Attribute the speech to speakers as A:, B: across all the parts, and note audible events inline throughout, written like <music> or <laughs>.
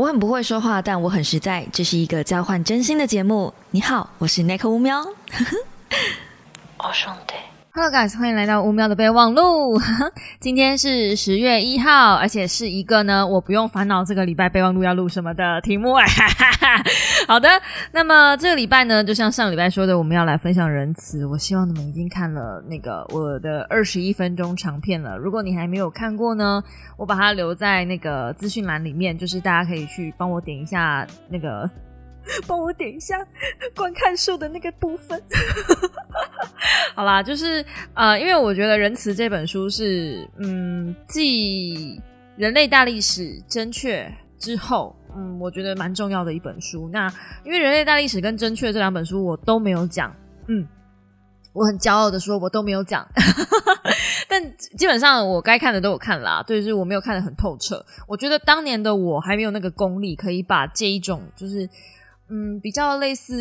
A: 我很不会说话，但我很实在。这是一个交换真心的节目。你好，我是奈克乌喵。
B: 哦兄弟。
C: Hello guys，欢迎来到五秒的备忘录。<laughs> 今天是十月一号，而且是一个呢，我不用烦恼这个礼拜备忘录要录什么的题目。<laughs> 好的，那么这个礼拜呢，就像上礼拜说的，我们要来分享仁慈。我希望你们已经看了那个我的二十一分钟长片了。如果你还没有看过呢，我把它留在那个资讯栏里面，就是大家可以去帮我点一下那个。帮我点一下观看数的那个部分。<laughs> 好啦，就是呃，因为我觉得《仁慈》这本书是嗯，继人类大历史真确之后，嗯，我觉得蛮重要的一本书。那因为人类大历史跟真确这两本书我都没有讲，嗯，我很骄傲的说，我都没有讲。<laughs> 但基本上我该看的都有看啦，对，就是我没有看的很透彻。我觉得当年的我还没有那个功力，可以把这一种就是。嗯，比较类似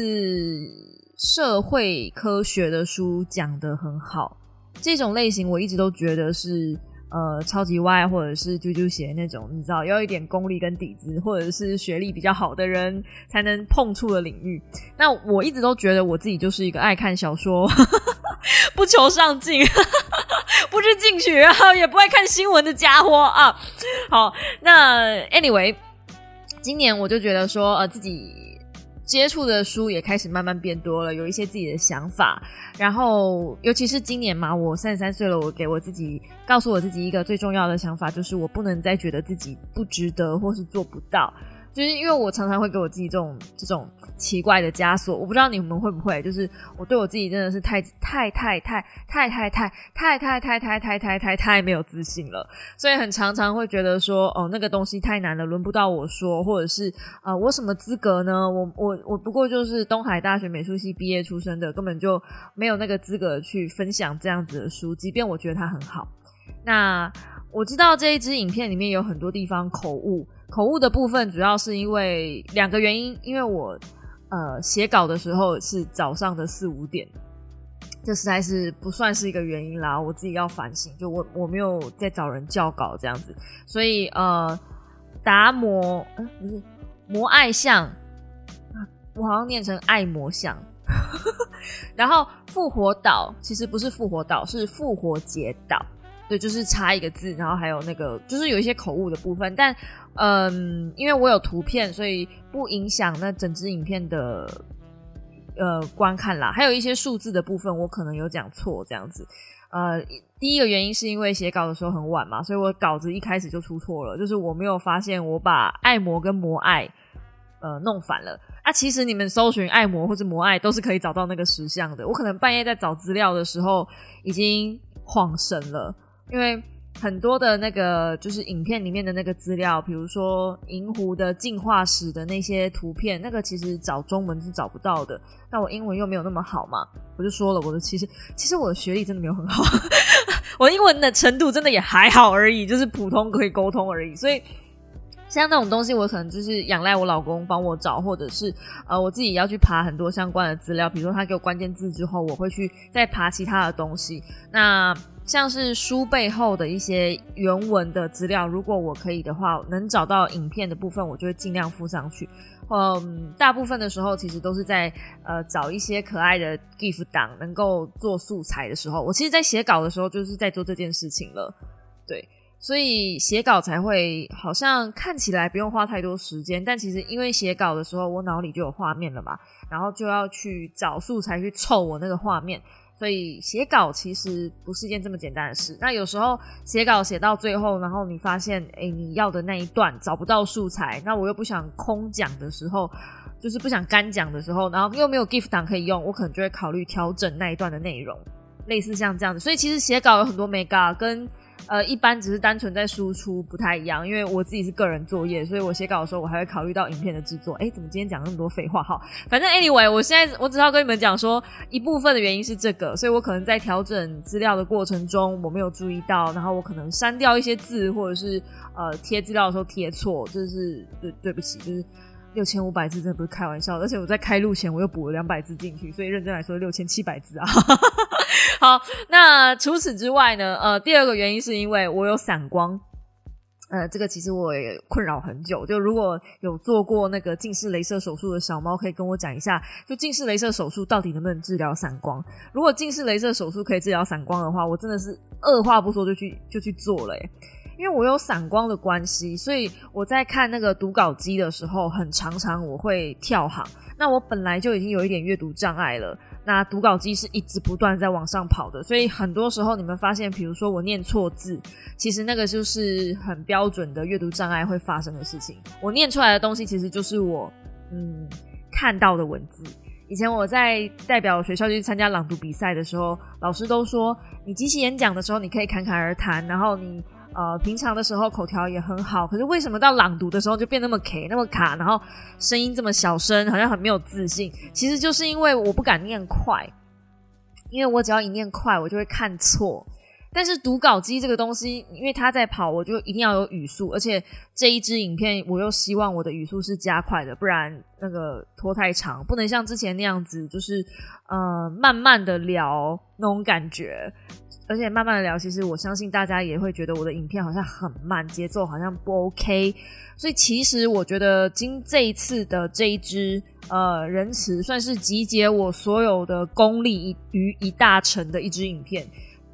C: 社会科学的书讲的很好，这种类型我一直都觉得是呃超级 Y 或者是啾啾鞋那种，你知道要一点功力跟底子，或者是学历比较好的人才能碰触的领域。那我一直都觉得我自己就是一个爱看小说，<laughs> 不求上进，<laughs> 不知进取，然后也不爱看新闻的家伙啊。好，那 Anyway，今年我就觉得说呃自己。接触的书也开始慢慢变多了，有一些自己的想法。然后，尤其是今年嘛，我三十三岁了，我给我自己告诉我自己一个最重要的想法，就是我不能再觉得自己不值得或是做不到。就是因为我常常会给我自己这种这种奇怪的枷锁，我不知道你们会不会，就是我对我自己真的是太太太太太太太太太太太太太太太没有自信了，所以很常常会觉得说，哦，那个东西太难了，轮不到我说，或者是啊，我什么资格呢？我我我不过就是东海大学美术系毕业出身的，根本就没有那个资格去分享这样子的书，即便我觉得它很好。那我知道这一支影片里面有很多地方口误。口误的部分主要是因为两个原因，因为我呃写稿的时候是早上的四五点，这实在是不算是一个原因啦。我自己要反省，就我我没有在找人校稿这样子，所以呃达摩嗯不是摩爱像，我好像念成爱摩像，<laughs> 然后复活岛其实不是复活岛，是复活节岛。对，就是差一个字，然后还有那个，就是有一些口误的部分，但嗯，因为我有图片，所以不影响那整支影片的呃观看啦。还有一些数字的部分，我可能有讲错这样子。呃，第一个原因是因为写稿的时候很晚嘛，所以我稿子一开始就出错了，就是我没有发现我把爱魔跟魔爱呃弄反了。啊，其实你们搜寻爱魔或者魔爱都是可以找到那个石像的。我可能半夜在找资料的时候已经晃神了。因为很多的那个就是影片里面的那个资料，比如说银湖的进化史的那些图片，那个其实找中文是找不到的。那我英文又没有那么好嘛，我就说了，我的其实其实我的学历真的没有很好，<laughs> 我英文的程度真的也还好而已，就是普通可以沟通而已。所以像那种东西，我可能就是仰赖我老公帮我找，或者是呃我自己要去爬很多相关的资料，比如说他给我关键字之后，我会去再爬其他的东西。那像是书背后的一些原文的资料，如果我可以的话，能找到影片的部分，我就会尽量附上去。嗯，大部分的时候其实都是在呃找一些可爱的 GIF 档，能够做素材的时候，我其实，在写稿的时候就是在做这件事情了。对，所以写稿才会好像看起来不用花太多时间，但其实因为写稿的时候，我脑里就有画面了嘛，然后就要去找素材去凑我那个画面。所以写稿其实不是一件这么简单的事。那有时候写稿写到最后，然后你发现，哎，你要的那一段找不到素材，那我又不想空讲的时候，就是不想干讲的时候，然后又没有 gift 档可以用，我可能就会考虑调整那一段的内容，类似像这样子。所以其实写稿有很多 mega 跟。呃，一般只是单纯在输出不太一样，因为我自己是个人作业，所以我写稿的时候我还会考虑到影片的制作。哎，怎么今天讲那么多废话？哈，反正 anyway，我现在我只要跟你们讲说，一部分的原因是这个，所以我可能在调整资料的过程中我没有注意到，然后我可能删掉一些字，或者是呃贴资料的时候贴错，这是对对不起，就是。六千五百字真的不是开玩笑，而且我在开录前我又补了两百字进去，所以认真来说六千七百字啊。<laughs> 好，那除此之外呢？呃，第二个原因是因为我有散光，呃，这个其实我也困扰很久。就如果有做过那个近视雷射手术的小猫，可以跟我讲一下，就近视雷射手术到底能不能治疗散光？如果近视雷射手术可以治疗散光的话，我真的是二话不说就去就去做了。因为我有散光的关系，所以我在看那个读稿机的时候，很常常我会跳行。那我本来就已经有一点阅读障碍了。那读稿机是一直不断在往上跑的，所以很多时候你们发现，比如说我念错字，其实那个就是很标准的阅读障碍会发生的事情。我念出来的东西其实就是我嗯看到的文字。以前我在代表学校去参加朗读比赛的时候，老师都说你即席演讲的时候你可以侃侃而谈，然后你。呃，平常的时候口条也很好，可是为什么到朗读的时候就变那么 K 那么卡，然后声音这么小声，好像很没有自信？其实就是因为我不敢念快，因为我只要一念快，我就会看错。但是读稿机这个东西，因为它在跑，我就一定要有语速，而且这一支影片我又希望我的语速是加快的，不然那个拖太长，不能像之前那样子，就是呃慢慢的聊那种感觉。而且慢慢的聊，其实我相信大家也会觉得我的影片好像很慢，节奏好像不 OK。所以其实我觉得今这一次的这一支呃仁慈，算是集结我所有的功力于一大成的一支影片。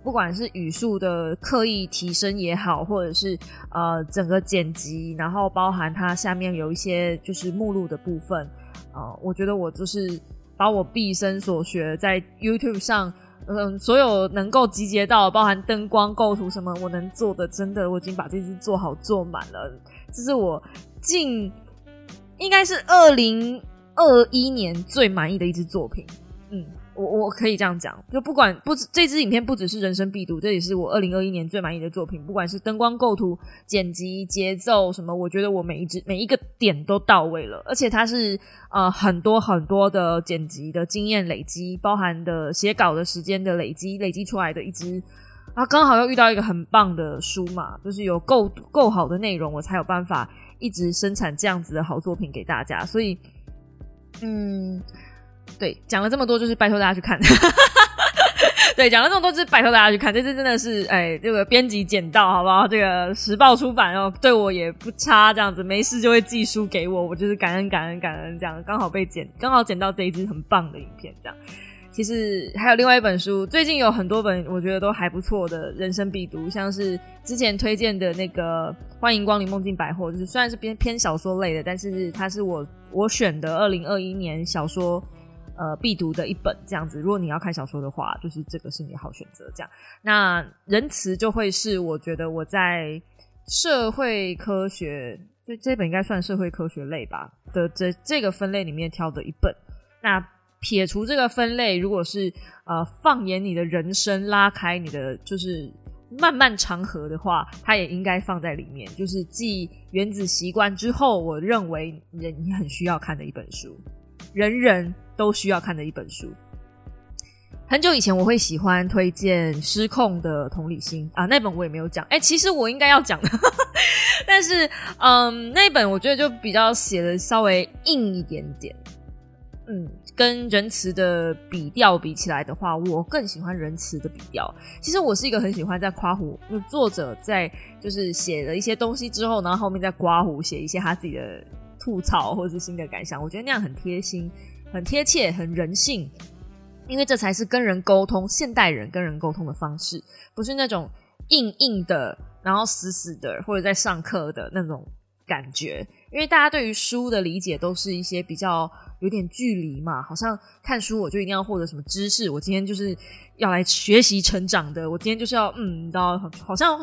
C: 不管是语速的刻意提升也好，或者是呃整个剪辑，然后包含它下面有一些就是目录的部分，啊，我觉得我就是把我毕生所学在 YouTube 上。嗯，所有能够集结到，包含灯光构图什么，我能做的，真的我已经把这支做好做满了。这是我近应该是二零二一年最满意的一支作品。嗯。我我可以这样讲，就不管不这支影片不只是人生必读，这也是我二零二一年最满意的作品。不管是灯光构图、剪辑、节奏什么，我觉得我每一支每一个点都到位了。而且它是呃很多很多的剪辑的经验累积，包含的写稿的时间的累积，累积出来的一支啊，刚好又遇到一个很棒的书嘛，就是有够够好的内容，我才有办法一直生产这样子的好作品给大家。所以，嗯。对，讲了这么多，就是拜托大家去看。<laughs> 对，讲了这么多，就是拜托大家去看。这次真的是，哎，这个编辑捡到，好不好？这个时报出版哦，对我也不差，这样子没事就会寄书给我，我就是感恩感恩感恩，这样刚好被捡，刚好捡到这一支很棒的影片，这样。其实还有另外一本书，最近有很多本我觉得都还不错的人生必读，像是之前推荐的那个《欢迎光临梦境百货》，就是虽然是偏偏小说类的，但是它是我我选的二零二一年小说。呃，必读的一本这样子。如果你要看小说的话，就是这个是你好选择。这样，那仁慈就会是我觉得我在社会科学，这这本应该算社会科学类吧的这这个分类里面挑的一本。那撇除这个分类，如果是呃放眼你的人生，拉开你的就是漫漫长河的话，它也应该放在里面。就是继原子习惯之后，我认为人你很需要看的一本书。人人都需要看的一本书。很久以前，我会喜欢推荐《失控的同理心》啊，那本我也没有讲。哎，其实我应该要讲的，<laughs> 但是，嗯，那本我觉得就比较写的稍微硬一点点。嗯，跟仁慈的笔调比起来的话，我更喜欢仁慈的笔调。其实我是一个很喜欢在夸胡，就作者在就是写了一些东西之后，然后后面再刮胡写一些他自己的。吐槽或者是新的感想，我觉得那样很贴心、很贴切、很人性，因为这才是跟人沟通、现代人跟人沟通的方式，不是那种硬硬的，然后死死的，或者在上课的那种感觉。因为大家对于书的理解都是一些比较有点距离嘛，好像看书我就一定要获得什么知识，我今天就是要来学习成长的，我今天就是要嗯，你知道好像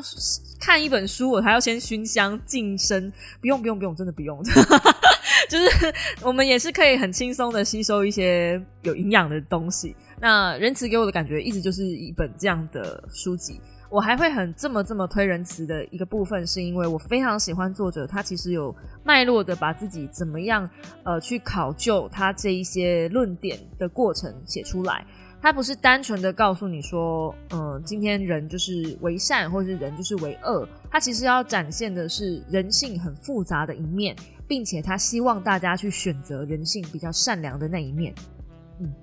C: 看一本书我还要先熏香净身，不用不用不用，真的不用，<laughs> <laughs> 就是我们也是可以很轻松的吸收一些有营养的东西。那仁慈给我的感觉一直就是一本这样的书籍。我还会很这么这么推仁慈的一个部分，是因为我非常喜欢作者，他其实有脉络的把自己怎么样呃去考究他这一些论点的过程写出来。他不是单纯的告诉你说，嗯，今天人就是为善，或者是人就是为恶。他其实要展现的是人性很复杂的一面，并且他希望大家去选择人性比较善良的那一面。嗯，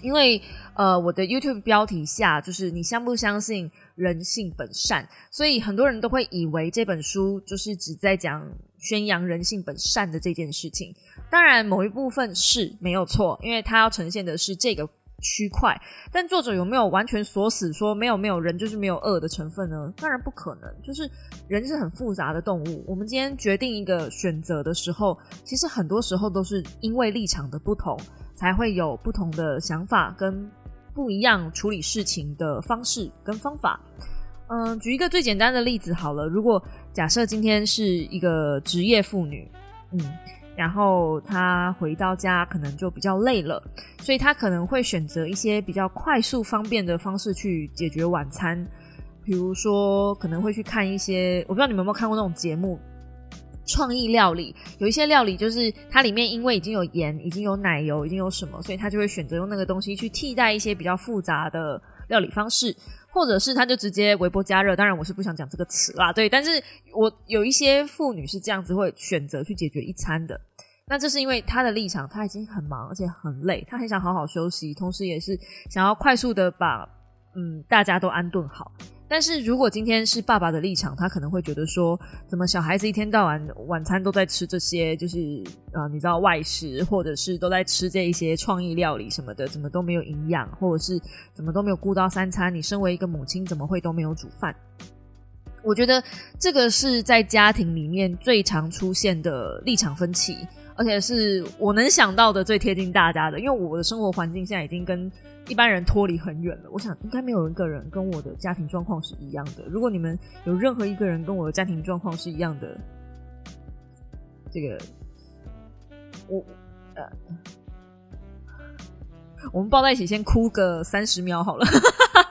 C: 因为呃，我的 YouTube 标题下就是你相不相信人性本善，所以很多人都会以为这本书就是只在讲宣扬人性本善的这件事情。当然，某一部分是没有错，因为它要呈现的是这个区块。但作者有没有完全锁死说没有没有人就是没有恶的成分呢？当然不可能，就是人是很复杂的动物。我们今天决定一个选择的时候，其实很多时候都是因为立场的不同，才会有不同的想法跟。不一样处理事情的方式跟方法，嗯，举一个最简单的例子好了。如果假设今天是一个职业妇女，嗯，然后他回到家可能就比较累了，所以他可能会选择一些比较快速方便的方式去解决晚餐，比如说可能会去看一些，我不知道你们有没有看过那种节目。创意料理有一些料理，就是它里面因为已经有盐、已经有奶油、已经有什么，所以他就会选择用那个东西去替代一些比较复杂的料理方式，或者是他就直接微波加热。当然，我是不想讲这个词啦，对。但是我有一些妇女是这样子会选择去解决一餐的，那这是因为她的立场，她已经很忙而且很累，她很想好好休息，同时也是想要快速的把嗯大家都安顿好。但是如果今天是爸爸的立场，他可能会觉得说，怎么小孩子一天到晚晚餐都在吃这些，就是啊，你知道外食，或者是都在吃这一些创意料理什么的，怎么都没有营养，或者是怎么都没有顾到三餐？你身为一个母亲，怎么会都没有煮饭？我觉得这个是在家庭里面最常出现的立场分歧，而且是我能想到的最贴近大家的，因为我的生活环境现在已经跟。一般人脱离很远了，我想应该没有一个人跟我的家庭状况是一样的。如果你们有任何一个人跟我的家庭状况是一样的，这个我呃，我们抱在一起先哭个三十秒好了，<laughs>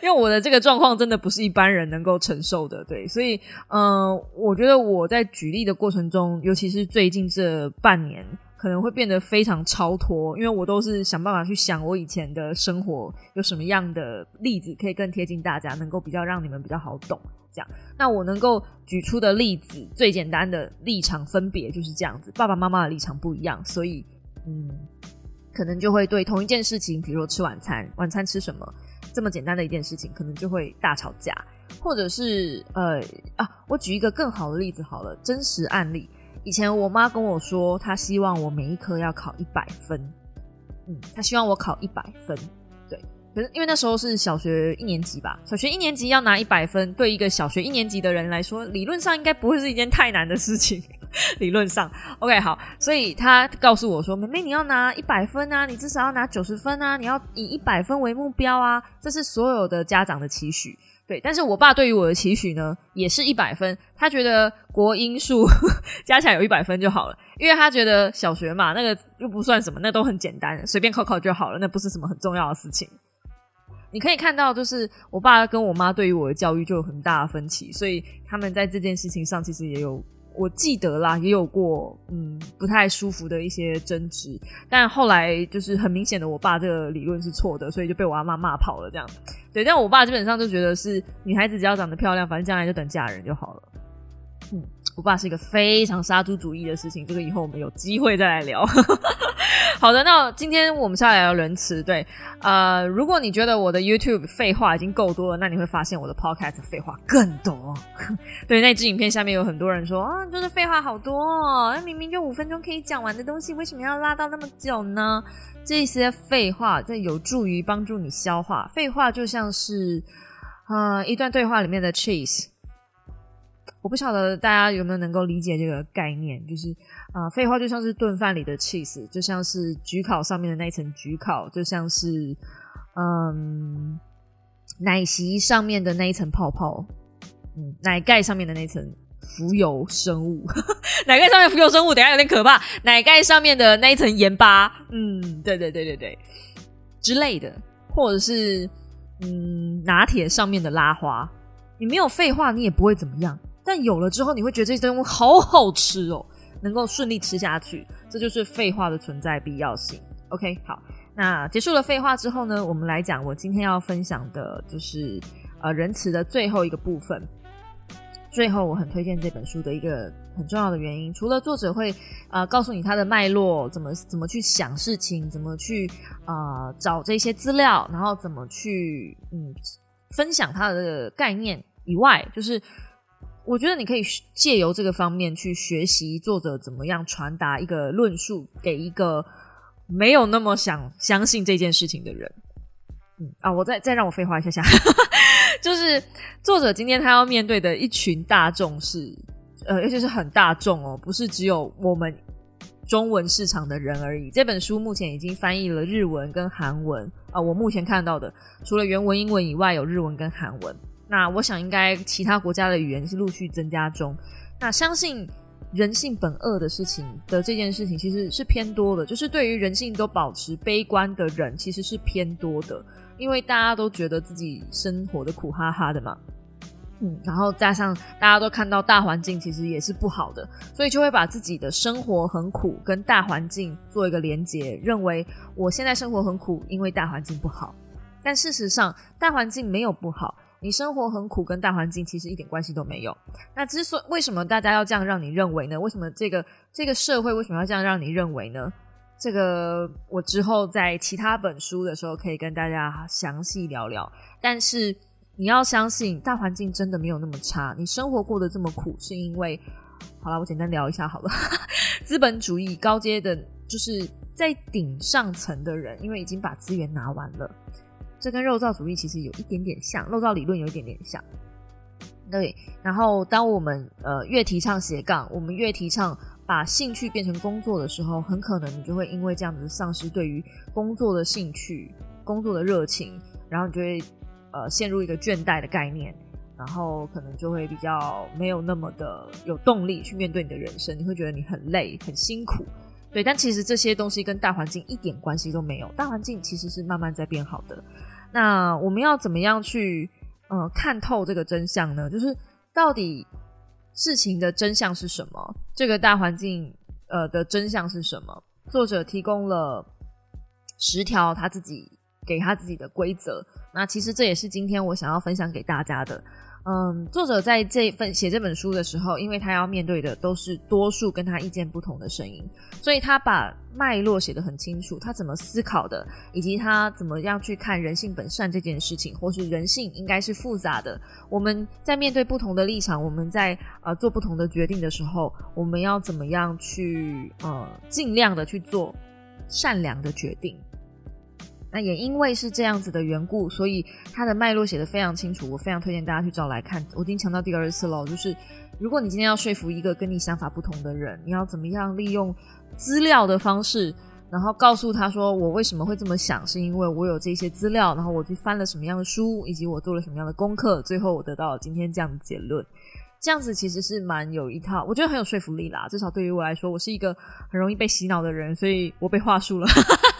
C: 因为我的这个状况真的不是一般人能够承受的。对，所以嗯，我觉得我在举例的过程中，尤其是最近这半年。可能会变得非常超脱，因为我都是想办法去想我以前的生活有什么样的例子可以更贴近大家，能够比较让你们比较好懂。这样，那我能够举出的例子最简单的立场分别就是这样子，爸爸妈妈的立场不一样，所以嗯，可能就会对同一件事情，比如说吃晚餐，晚餐吃什么这么简单的一件事情，可能就会大吵架，或者是呃啊，我举一个更好的例子好了，真实案例。以前我妈跟我说，她希望我每一科要考一百分，嗯，她希望我考一百分，可是因为那时候是小学一年级吧，小学一年级要拿一百分，对一个小学一年级的人来说，理论上应该不会是一件太难的事情。理论上，OK，好，所以他告诉我说：“妹妹，你要拿一百分啊，你至少要拿九十分啊，你要以一百分为目标啊，这是所有的家长的期许。”对，但是我爸对于我的期许呢，也是一百分。他觉得国英数 <laughs> 加起来有一百分就好了，因为他觉得小学嘛，那个又不算什么，那都很简单，随便考考就好了，那不是什么很重要的事情。你可以看到，就是我爸跟我妈对于我的教育就有很大的分歧，所以他们在这件事情上其实也有。我记得啦，也有过嗯不太舒服的一些争执，但后来就是很明显的，我爸这个理论是错的，所以就被我阿妈骂跑了这样。对，但我爸基本上就觉得是女孩子只要长得漂亮，反正将来就等嫁人就好了。嗯，我爸是一个非常杀猪主义的事情，这个以后我们有机会再来聊。<laughs> 好的，那今天我们是要聊仁慈。对，呃，如果你觉得我的 YouTube 废话已经够多了，那你会发现我的 Podcast 废话更多。<laughs> 对，那支影片下面有很多人说啊，就是废话好多，哦，那明明就五分钟可以讲完的东西，为什么要拉到那么久呢？这些废话在有助于帮助你消化。废话就像是呃一段对话里面的 cheese。我不晓得大家有没有能够理解这个概念，就是啊，废话就像是炖饭里的 cheese，就像是焗烤上面的那一层焗烤，就像是嗯奶昔上面的那一层泡泡，嗯，奶盖上面的那层浮游生物，<laughs> 奶盖上面浮游生物，等下有点可怕，奶盖上面的那一层盐巴，嗯，对对对对对之类的，或者是嗯拿铁上面的拉花，你没有废话，你也不会怎么样。但有了之后，你会觉得这些东西好好吃哦，能够顺利吃下去，这就是废话的存在必要性。OK，好，那结束了废话之后呢，我们来讲我今天要分享的就是呃仁慈的最后一个部分。最后，我很推荐这本书的一个很重要的原因，除了作者会啊告诉你他的脉络，怎么怎么去想事情，怎么去啊找这些资料，然后怎么去嗯分享他的概念以外，就是我觉得你可以借由这个方面去学习作者怎么样传达一个论述给一个没有那么想相信这件事情的人。嗯啊，我再再让我废话一下下。<laughs> 就是作者今天他要面对的一群大众是，呃，尤其是很大众哦，不是只有我们中文市场的人而已。这本书目前已经翻译了日文跟韩文啊，我目前看到的除了原文英文以外，有日文跟韩文。那我想应该其他国家的语言是陆续增加中。那相信人性本恶的事情的这件事情其实是偏多的，就是对于人性都保持悲观的人其实是偏多的。因为大家都觉得自己生活的苦哈哈的嘛，嗯，然后加上大家都看到大环境其实也是不好的，所以就会把自己的生活很苦跟大环境做一个连结，认为我现在生活很苦，因为大环境不好。但事实上，大环境没有不好，你生活很苦跟大环境其实一点关系都没有。那之所为什么大家要这样让你认为呢？为什么这个这个社会为什么要这样让你认为呢？这个我之后在其他本书的时候可以跟大家详细聊聊。但是你要相信，大环境真的没有那么差。你生活过得这么苦，是因为好了，我简单聊一下好了。<laughs> 资本主义高阶的，就是在顶上层的人，因为已经把资源拿完了。这跟肉燥主义其实有一点点像，肉燥理论有一点点像。对，然后当我们呃越提倡斜杠，我们越提倡。把兴趣变成工作的时候，很可能你就会因为这样子丧失对于工作的兴趣、工作的热情，然后你就会呃陷入一个倦怠的概念，然后可能就会比较没有那么的有动力去面对你的人生，你会觉得你很累、很辛苦。对，但其实这些东西跟大环境一点关系都没有，大环境其实是慢慢在变好的。那我们要怎么样去呃看透这个真相呢？就是到底。事情的真相是什么？这个大环境呃的真相是什么？作者提供了十条他自己给他自己的规则。那其实这也是今天我想要分享给大家的。嗯，作者在这份写这本书的时候，因为他要面对的都是多数跟他意见不同的声音，所以他把脉络写得很清楚，他怎么思考的，以及他怎么样去看人性本善这件事情，或是人性应该是复杂的。我们在面对不同的立场，我们在呃做不同的决定的时候，我们要怎么样去呃尽量的去做善良的决定。那也因为是这样子的缘故，所以它的脉络写的非常清楚，我非常推荐大家去找来看。我已经强调第二次了，就是如果你今天要说服一个跟你想法不同的人，你要怎么样利用资料的方式，然后告诉他说我为什么会这么想，是因为我有这些资料，然后我去翻了什么样的书，以及我做了什么样的功课，最后我得到了今天这样的结论。这样子其实是蛮有一套，我觉得很有说服力啦。至少对于我来说，我是一个很容易被洗脑的人，所以我被话术了。<laughs>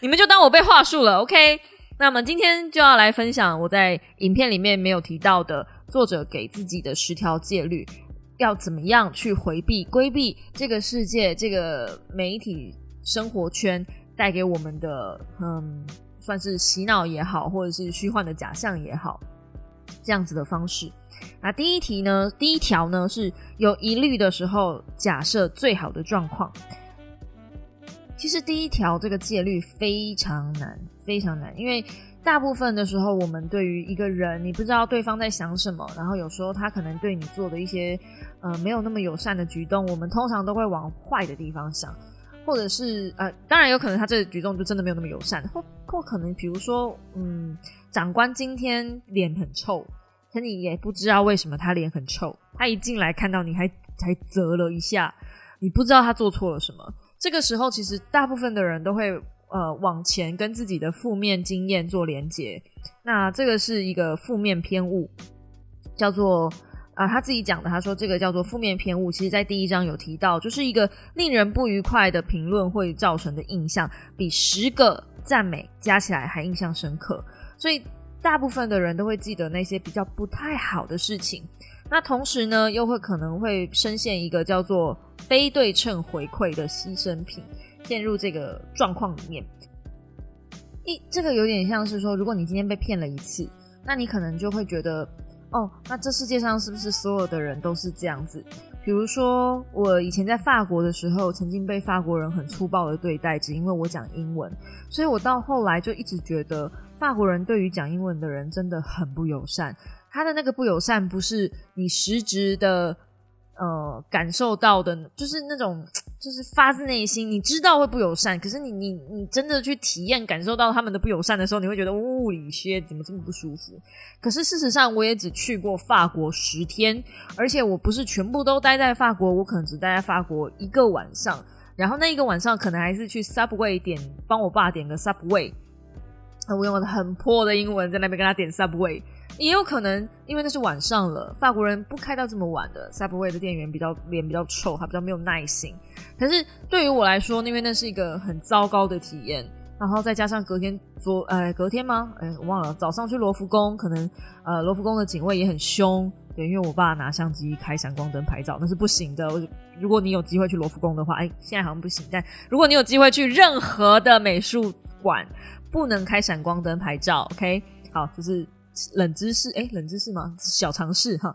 C: 你们就当我被话术了，OK？那么今天就要来分享我在影片里面没有提到的作者给自己的十条戒律，要怎么样去回避、规避这个世界、这个媒体生活圈带给我们的，嗯，算是洗脑也好，或者是虚幻的假象也好，这样子的方式。那第一题呢？第一条呢是有疑虑的时候，假设最好的状况。其实第一条这个戒律非常难，非常难，因为大部分的时候，我们对于一个人，你不知道对方在想什么，然后有时候他可能对你做的一些呃没有那么友善的举动，我们通常都会往坏的地方想，或者是呃，当然有可能他这个举动就真的没有那么友善，或或可能比如说，嗯，长官今天脸很臭，可你也不知道为什么他脸很臭，他一进来看到你还才啧了一下，你不知道他做错了什么。这个时候，其实大部分的人都会呃往前跟自己的负面经验做连接。那这个是一个负面偏误，叫做啊他自己讲的，他说这个叫做负面偏误。其实，在第一章有提到，就是一个令人不愉快的评论会造成的印象，比十个赞美加起来还印象深刻。所以，大部分的人都会记得那些比较不太好的事情。那同时呢，又会可能会深陷一个叫做非对称回馈的牺牲品，陷入这个状况里面。一这个有点像是说，如果你今天被骗了一次，那你可能就会觉得，哦，那这世界上是不是所有的人都是这样子？比如说，我以前在法国的时候，曾经被法国人很粗暴的对待，只因为我讲英文，所以我到后来就一直觉得法国人对于讲英文的人真的很不友善。他的那个不友善，不是你实质的。呃，感受到的，就是那种，就是发自内心，你知道会不友善，可是你你你真的去体验、感受到他们的不友善的时候，你会觉得物理些怎么这么不舒服？可是事实上，我也只去过法国十天，而且我不是全部都待在法国，我可能只待在法国一个晚上，然后那一个晚上可能还是去 Subway 点，帮我爸点个 Subway，我用了很破的英文在那边跟他点 Subway。也有可能，因为那是晚上了，法国人不开到这么晚的。Subway 的店员比较脸比较臭，他比较没有耐心。可是对于我来说，因为那是一个很糟糕的体验，然后再加上隔天昨呃隔天吗？哎，我忘了。早上去罗浮宫，可能呃罗浮宫的警卫也很凶。对，因为我爸拿相机开闪光灯拍照，那是不行的。如果你有机会去罗浮宫的话，哎，现在好像不行。但如果你有机会去任何的美术馆，不能开闪光灯拍照。OK，好，就是。冷知识，哎，冷知识吗？小尝试哈。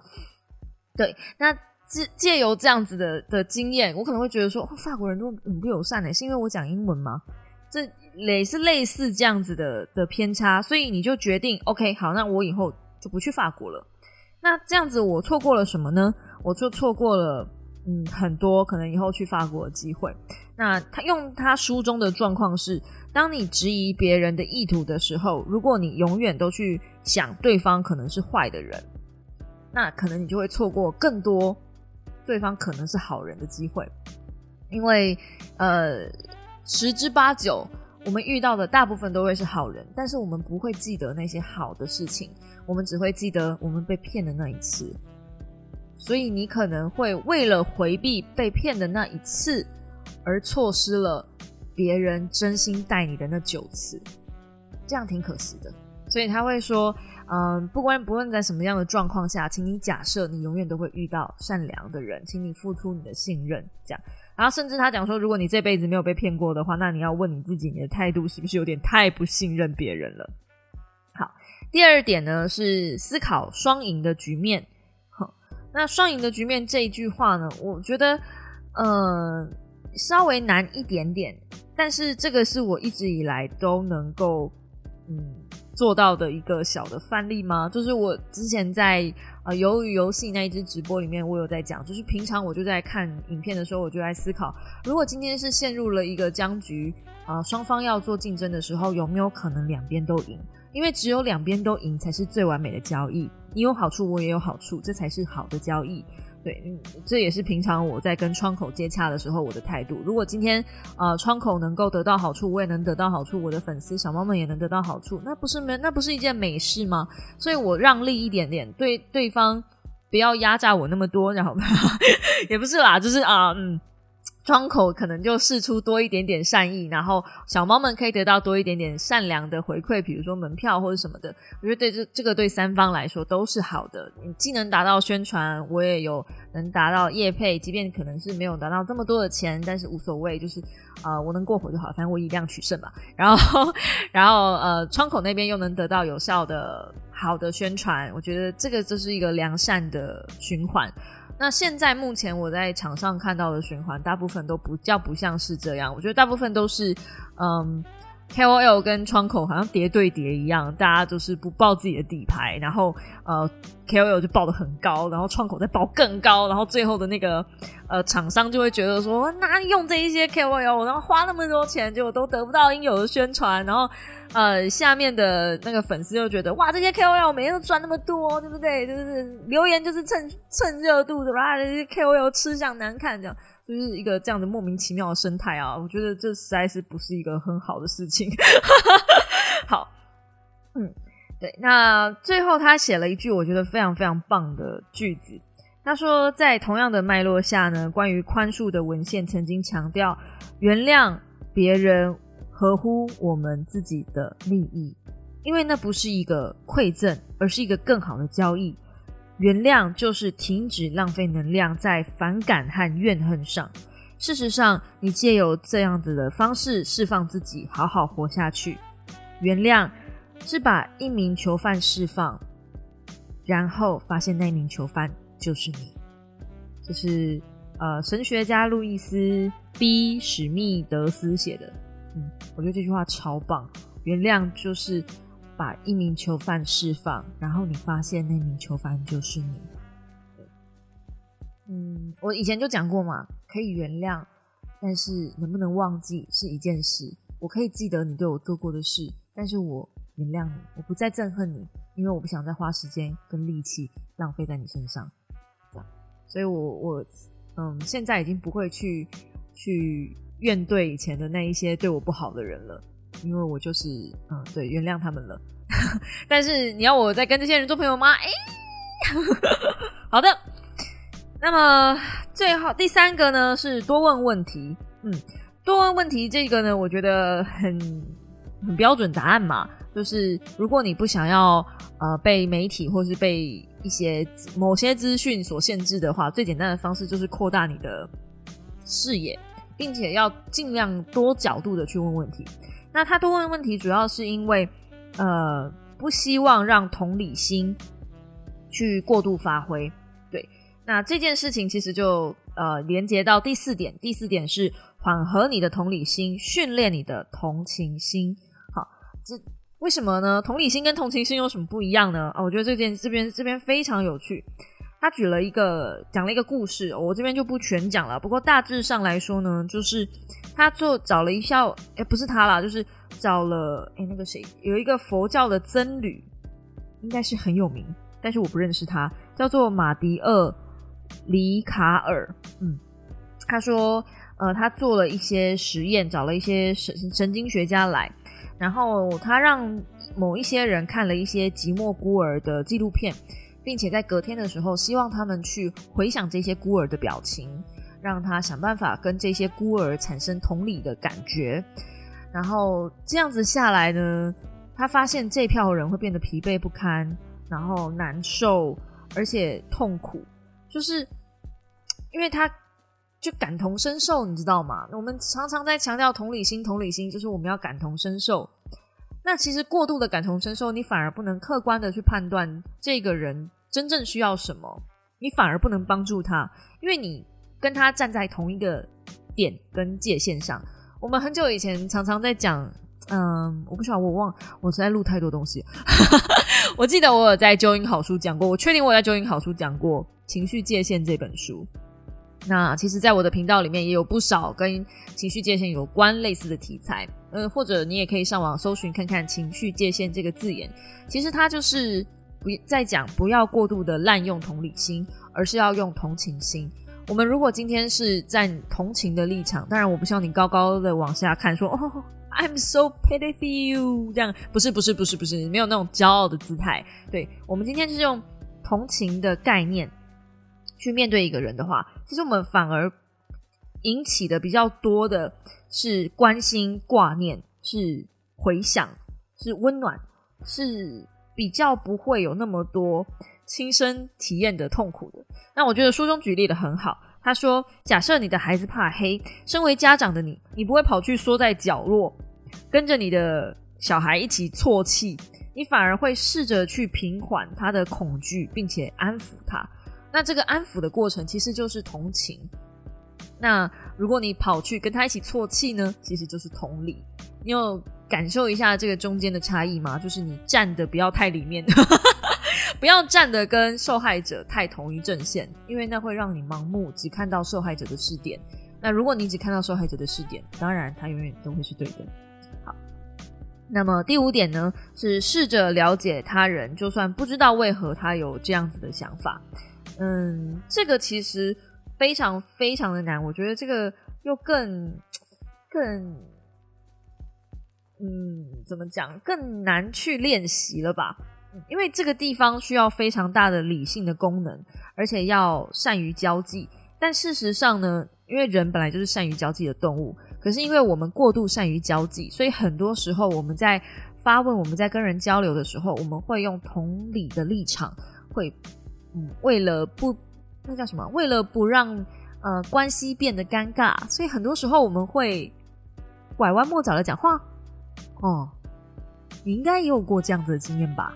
C: 对，那借借由这样子的的经验，我可能会觉得说，法国人都很不友善诶，是因为我讲英文吗？这类是类似这样子的的偏差，所以你就决定，OK，好，那我以后就不去法国了。那这样子我错过了什么呢？我就错过了，嗯，很多可能以后去法国的机会。那他用他书中的状况是。当你质疑别人的意图的时候，如果你永远都去想对方可能是坏的人，那可能你就会错过更多对方可能是好人的机会。因为呃，十之八九，我们遇到的大部分都会是好人，但是我们不会记得那些好的事情，我们只会记得我们被骗的那一次。所以你可能会为了回避被骗的那一次，而错失了。别人真心待你的那九次，这样挺可惜的。所以他会说，嗯，不管不论在什么样的状况下，请你假设你永远都会遇到善良的人，请你付出你的信任。这样，然后甚至他讲说，如果你这辈子没有被骗过的话，那你要问你自己，你的态度是不是有点太不信任别人了？好，第二点呢是思考双赢的局面。好，那双赢的局面这一句话呢，我觉得，呃，稍微难一点点。但是这个是我一直以来都能够嗯做到的一个小的范例吗？就是我之前在呃鱿鱼游戏那一支直播里面，我有在讲，就是平常我就在看影片的时候，我就在思考，如果今天是陷入了一个僵局啊，双方要做竞争的时候，有没有可能两边都赢？因为只有两边都赢才是最完美的交易，你有好处，我也有好处，这才是好的交易。对，嗯，这也是平常我在跟窗口接洽的时候我的态度。如果今天呃窗口能够得到好处，我也能得到好处，我的粉丝小猫们也能得到好处，那不是没那不是一件美事吗？所以我让利一点点，对对方不要压榨我那么多，然后 <laughs> 也不是啦，就是啊，嗯。窗口可能就试出多一点点善意，然后小猫们可以得到多一点点善良的回馈，比如说门票或者什么的。我觉得对这这个对三方来说都是好的。你既能达到宣传，我也有能达到业配，即便可能是没有达到这么多的钱，但是无所谓，就是啊，我能过火就好，反正我以量取胜嘛。然后，然后呃，窗口那边又能得到有效的好的宣传，我觉得这个就是一个良善的循环。那现在目前我在场上看到的循环，大部分都不叫不像是这样。我觉得大部分都是，嗯，KOL 跟窗口好像叠对叠一样，大家就是不报自己的底牌，然后呃，KOL 就报的很高，然后窗口再报更高，然后最后的那个呃厂商就会觉得说，哪里用这一些 KOL，然后花那么多钱，结果都得不到应有的宣传，然后。呃，下面的那个粉丝又觉得哇，这些 KOL 每天都赚那么多，对不对？就是留言就是蹭蹭热度的啦，这些 KOL 吃相难看，这样就是一个这样的莫名其妙的生态啊！我觉得这实在是不是一个很好的事情。<laughs> 好，嗯，对，那最后他写了一句我觉得非常非常棒的句子，他说在同样的脉络下呢，关于宽恕的文献曾经强调原谅别人。合乎我们自己的利益，因为那不是一个馈赠，而是一个更好的交易。原谅就是停止浪费能量在反感和怨恨上。事实上，你借由这样子的方式释放自己，好好活下去。原谅是把一名囚犯释放，然后发现那名囚犯就是你。就是呃，神学家路易斯 ·B· 史密德斯写的。嗯，我觉得这句话超棒。原谅就是把一名囚犯释放，然后你发现那名囚犯就是你。嗯，我以前就讲过嘛，可以原谅，但是能不能忘记是一件事。我可以记得你对我做过的事，但是我原谅你，我不再憎恨你，因为我不想再花时间跟力气浪费在你身上。所以，我我嗯，现在已经不会去去怨对以前的那一些对我不好的人了，因为我就是嗯，对，原谅他们了。<laughs> 但是你要我再跟这些人做朋友吗？哎，<laughs> 好的。那么最后第三个呢是多问问题。嗯，多问问题这个呢，我觉得很很标准答案嘛，就是如果你不想要呃被媒体或是被一些某些资讯所限制的话，最简单的方式就是扩大你的视野，并且要尽量多角度的去问问题。那他多问问题，主要是因为呃不希望让同理心去过度发挥。对，那这件事情其实就呃连接到第四点，第四点是缓和你的同理心，训练你的同情心。好，这。为什么呢？同理心跟同情心有什么不一样呢？啊，我觉得这件这边这边非常有趣。他举了一个讲了一个故事，我这边就不全讲了。不过大致上来说呢，就是他做找了一下，哎，不是他啦，就是找了哎那个谁，有一个佛教的僧侣，应该是很有名，但是我不认识他，叫做马迪厄里卡尔。嗯，他说，呃，他做了一些实验，找了一些神神经学家来。然后他让某一些人看了一些寂寞孤儿的纪录片，并且在隔天的时候，希望他们去回想这些孤儿的表情，让他想办法跟这些孤儿产生同理的感觉。然后这样子下来呢，他发现这票人会变得疲惫不堪，然后难受，而且痛苦，就是因为他。就感同身受，你知道吗？我们常常在强调同理心，同理心就是我们要感同身受。那其实过度的感同身受，你反而不能客观的去判断这个人真正需要什么，你反而不能帮助他，因为你跟他站在同一个点跟界限上。我们很久以前常常在讲，嗯，我不晓得，我忘，我实在录太多东西。<laughs> 我记得我有在纠音好书讲过，我确定我在纠音好书讲过《情绪界限》这本书。那其实，在我的频道里面也有不少跟情绪界限有关类似的题材，呃，或者你也可以上网搜寻看看“情绪界限”这个字眼。其实它就是不在讲不要过度的滥用同理心，而是要用同情心。我们如果今天是站同情的立场，当然我不希望你高高的往下看，说 <laughs> 哦，I'm so pity for you，这样不是不是不是不是，没有那种骄傲的姿态。对我们今天是用同情的概念。去面对一个人的话，其实我们反而引起的比较多的是关心、挂念，是回想，是温暖，是比较不会有那么多亲身体验的痛苦的。那我觉得书中举例的很好，他说：假设你的孩子怕黑，身为家长的你，你不会跑去缩在角落，跟着你的小孩一起啜泣，你反而会试着去平缓他的恐惧，并且安抚他。那这个安抚的过程其实就是同情。那如果你跑去跟他一起啜泣呢，其实就是同理。你有感受一下这个中间的差异吗？就是你站的不要太里面，<laughs> 不要站的跟受害者太同一阵线，因为那会让你盲目，只看到受害者的视点。那如果你只看到受害者的视点，当然他永远都会是对的。好，那么第五点呢，是试着了解他人，就算不知道为何他有这样子的想法。嗯，这个其实非常非常的难，我觉得这个又更更，嗯，怎么讲，更难去练习了吧？因为这个地方需要非常大的理性的功能，而且要善于交际。但事实上呢，因为人本来就是善于交际的动物，可是因为我们过度善于交际，所以很多时候我们在发问、我们在跟人交流的时候，我们会用同理的立场会嗯。为了不，那叫什么？为了不让呃关系变得尴尬，所以很多时候我们会拐弯抹角的讲话。哦，你应该也有过这样子的经验吧？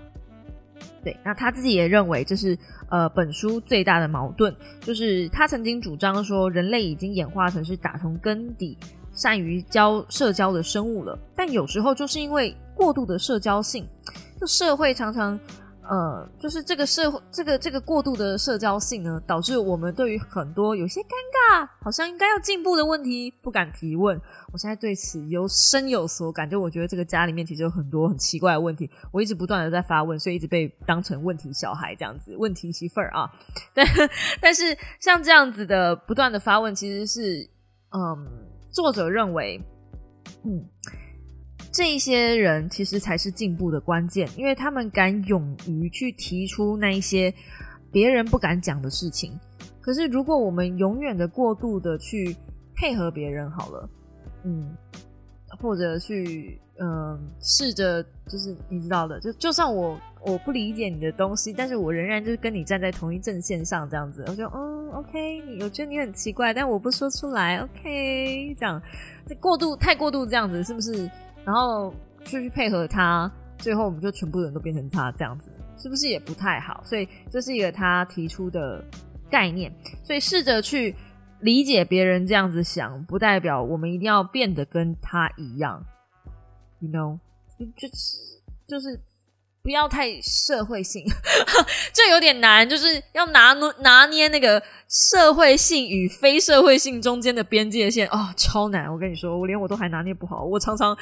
C: 对，那他自己也认为这是呃本书最大的矛盾，就是他曾经主张说人类已经演化成是打从根底善于交社交的生物了，但有时候就是因为过度的社交性，就社会常常。呃，就是这个社会，这个这个过度的社交性呢，导致我们对于很多有些尴尬，好像应该要进步的问题不敢提问。我现在对此有深有所感，就我觉得这个家里面其实有很多很奇怪的问题，我一直不断的在发问，所以一直被当成问题小孩这样子，问题媳妇儿啊。<laughs> 但但是像这样子的不断的发问，其实是嗯，作者认为，嗯。这一些人其实才是进步的关键，因为他们敢勇于去提出那一些别人不敢讲的事情。可是，如果我们永远的过度的去配合别人，好了，嗯，或者去嗯试着就是你知道的，就就算我我不理解你的东西，但是我仍然就是跟你站在同一阵线上，这样子，我就嗯，OK，你我觉得你很奇怪，但我不说出来，OK，这样，这过度太过度这样子，是不是？然后就去配合他，最后我们就全部人都变成他这样子，是不是也不太好？所以这是一个他提出的概念。所以试着去理解别人这样子想，不代表我们一定要变得跟他一样。You know，就是就是不要太社会性，<laughs> 这有点难，就是要拿拿捏那个社会性与非社会性中间的边界线哦，超难！我跟你说，我连我都还拿捏不好，我常常。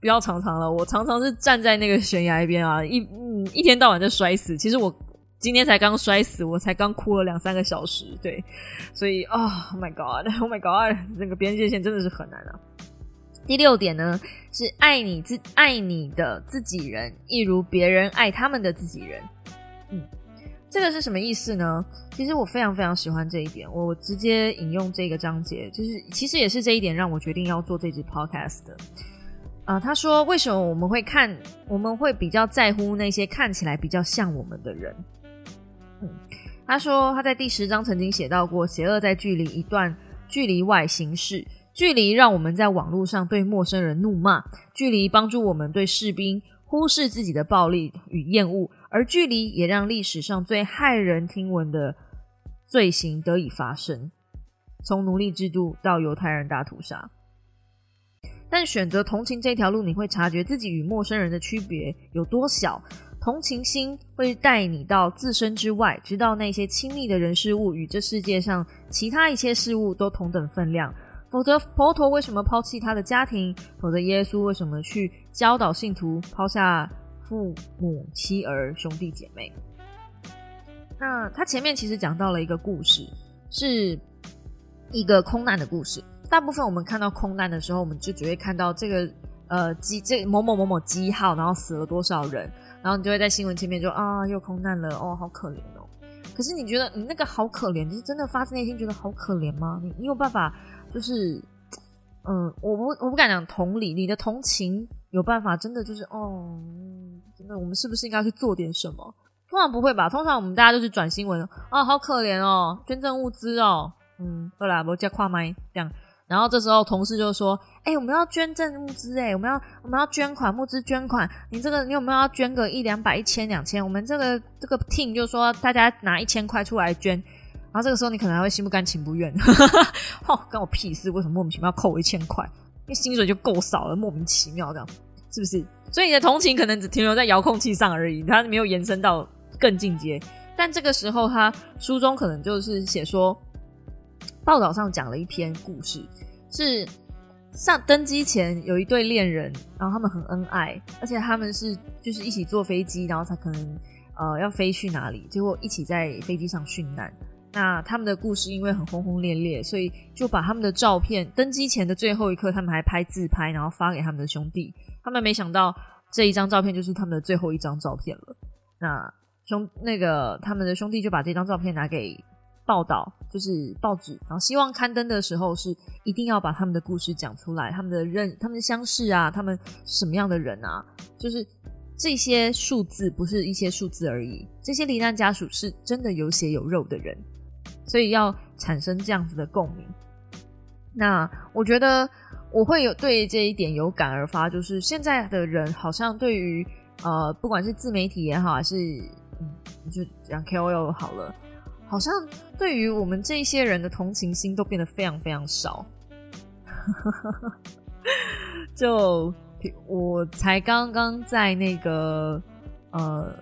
C: 不要常常了，我常常是站在那个悬崖边啊，一嗯一天到晚在摔死。其实我今天才刚摔死，我才刚哭了两三个小时，对，所以啊，Oh my God，Oh my God，那个边界线真的是很难啊。第六点呢，是爱你自爱你的自己人，一如别人爱他们的自己人。嗯，这个是什么意思呢？其实我非常非常喜欢这一点，我直接引用这个章节，就是其实也是这一点让我决定要做这支 Podcast 的。啊，他说：“为什么我们会看？我们会比较在乎那些看起来比较像我们的人。”嗯，他说他在第十章曾经写到过：“邪恶在距离一段距离外行事，距离让我们在网络上对陌生人怒骂，距离帮助我们对士兵忽视自己的暴力与厌恶，而距离也让历史上最骇人听闻的罪行得以发生，从奴隶制度到犹太人大屠杀。”但选择同情这条路，你会察觉自己与陌生人的区别有多小。同情心会带你到自身之外，直到那些亲密的人事物与这世界上其他一切事物都同等分量。否则，佛陀为什么抛弃他的家庭？否则，耶稣为什么去教导信徒抛下父母、妻儿、兄弟姐妹？那他前面其实讲到了一个故事，是一个空难的故事。大部分我们看到空难的时候，我们就只会看到这个呃机这某某某某机号，然后死了多少人，然后你就会在新闻前面就啊又空难了哦，好可怜哦。可是你觉得你那个好可怜，就是真的发自内心觉得好可怜吗？你你有办法就是嗯，我不我不敢讲同理，你的同情有办法真的就是哦，真的我们是不是应该去做点什么？通常不会吧，通常我们大家都是转新闻哦，好可怜哦，捐赠物资哦，嗯，后来我叫跨麦这样。然后这时候同事就说：“哎，我们要捐赠物资，哎，我们要我们要捐款，募资捐款。你这个你有没有要捐个一两百、一千、两千？我们这个这个 team 就说大家拿一千块出来捐。然后这个时候你可能还会心不甘情不愿，哦，关我屁事！为什么莫名其妙要扣我一千块？因为薪水就够少了，莫名其妙这样，是不是？所以你的同情可能只停留在遥控器上而已，它没有延伸到更进阶。但这个时候他书中可能就是写说。”报道上讲了一篇故事，是上登机前有一对恋人，然后他们很恩爱，而且他们是就是一起坐飞机，然后才可能呃要飞去哪里，结果一起在飞机上殉难。那他们的故事因为很轰轰烈烈，所以就把他们的照片登机前的最后一刻，他们还拍自拍，然后发给他们的兄弟。他们没想到这一张照片就是他们的最后一张照片了。那兄那个他们的兄弟就把这张照片拿给。报道就是报纸，然后希望刊登的时候是一定要把他们的故事讲出来，他们的认、他们的相识啊，他们什么样的人啊，就是这些数字不是一些数字而已，这些罹难家属是真的有血有肉的人，所以要产生这样子的共鸣。那我觉得我会有对这一点有感而发，就是现在的人好像对于呃，不管是自媒体也好，还是嗯就讲 KOL 好了，好像对于我们这些人的同情心都变得非常非常少。<laughs> 就我才刚刚在那个呃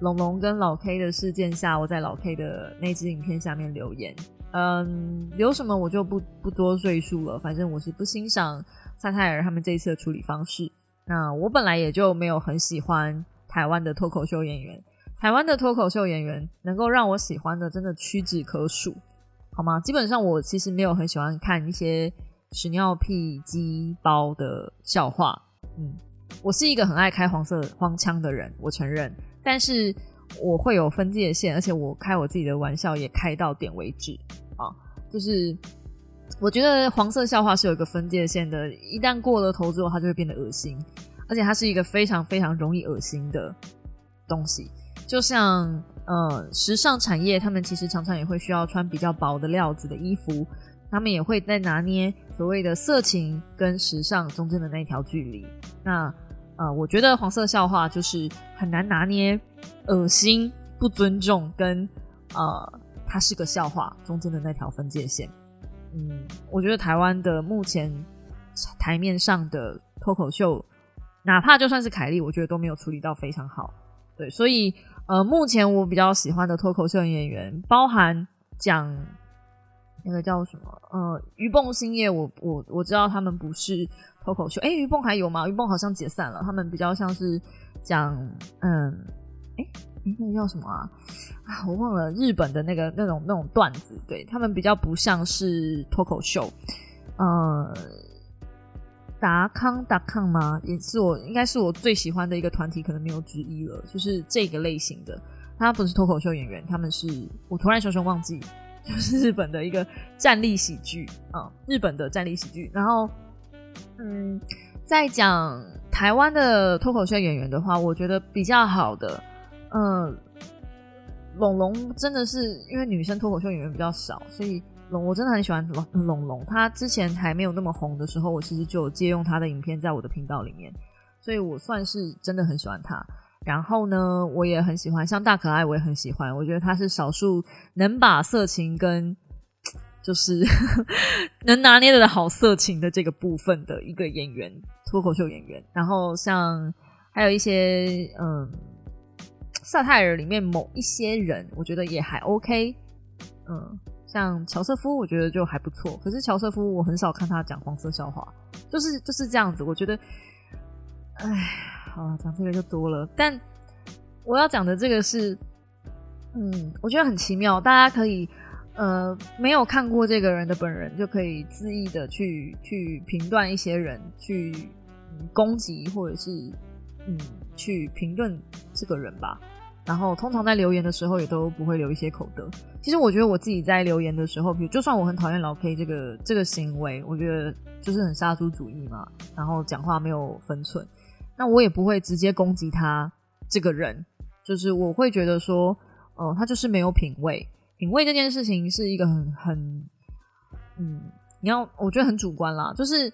C: 龙龙跟老 K 的事件下，我在老 K 的那支影片下面留言，嗯，留什么我就不不多赘述了。反正我是不欣赏萨泰尔他们这一次的处理方式。那我本来也就没有很喜欢台湾的脱口秀演员，台湾的脱口秀演员能够让我喜欢的真的屈指可数，好吗？基本上我其实没有很喜欢看一些。屎尿屁鸡包的笑话，嗯，我是一个很爱开黄色黄腔的人，我承认，但是我会有分界线，而且我开我自己的玩笑也开到点为止啊，就是我觉得黄色笑话是有一个分界线的，一旦过了头之后，它就会变得恶心，而且它是一个非常非常容易恶心的东西，就像呃时尚产业，他们其实常常也会需要穿比较薄的料子的衣服。他们也会在拿捏所谓的色情跟时尚中间的那一条距离。那呃，我觉得黄色笑话就是很难拿捏恶心、不尊重跟呃，它是个笑话中间的那条分界线。嗯，我觉得台湾的目前台面上的脱口秀，哪怕就算是凯莉，我觉得都没有处理到非常好。对，所以呃，目前我比较喜欢的脱口秀演员，包含讲。那个叫什么？呃，于蹦兴业，我我我知道他们不是脱口秀。哎，鱼蹦还有吗？鱼蹦好像解散了。他们比较像是讲，嗯，哎，那个叫什么啊？啊，我忘了。日本的那个那种那种段子，对他们比较不像是脱口秀。呃，达康达康吗？也是我应该是我最喜欢的一个团体，可能没有之一了。就是这个类型的，他不是脱口秀演员，他们是我突然熊熊忘记。就是日本的一个站立喜剧啊，日本的站立喜剧。然后，嗯，在讲台湾的脱口秀演员的话，我觉得比较好的，嗯，龙龙真的是因为女生脱口秀演员比较少，所以龙我真的很喜欢龙龙龙。他之前还没有那么红的时候，我其实就有借用他的影片在我的频道里面，所以我算是真的很喜欢他。然后呢，我也很喜欢，像大可爱，我也很喜欢。我觉得他是少数能把色情跟就是 <laughs> 能拿捏的好色情的这个部分的一个演员，脱口秀演员。然后像还有一些嗯，萨泰尔里面某一些人，我觉得也还 OK。嗯，像乔瑟夫，我觉得就还不错。可是乔瑟夫，我很少看他讲黄色笑话，就是就是这样子。我觉得，哎，好了，讲这个就多了，但我要讲的这个是，嗯，我觉得很奇妙。大家可以，呃，没有看过这个人的本人，就可以恣意的去去评断一些人，去攻击或者是嗯去评论这个人吧。然后通常在留言的时候也都不会留一些口德。其实我觉得我自己在留言的时候，比如就算我很讨厌老 K 这个这个行为，我觉得就是很杀猪主义嘛，然后讲话没有分寸。那我也不会直接攻击他这个人，就是我会觉得说，哦，他就是没有品味。品味这件事情是一个很很，嗯，你要我觉得很主观啦。就是，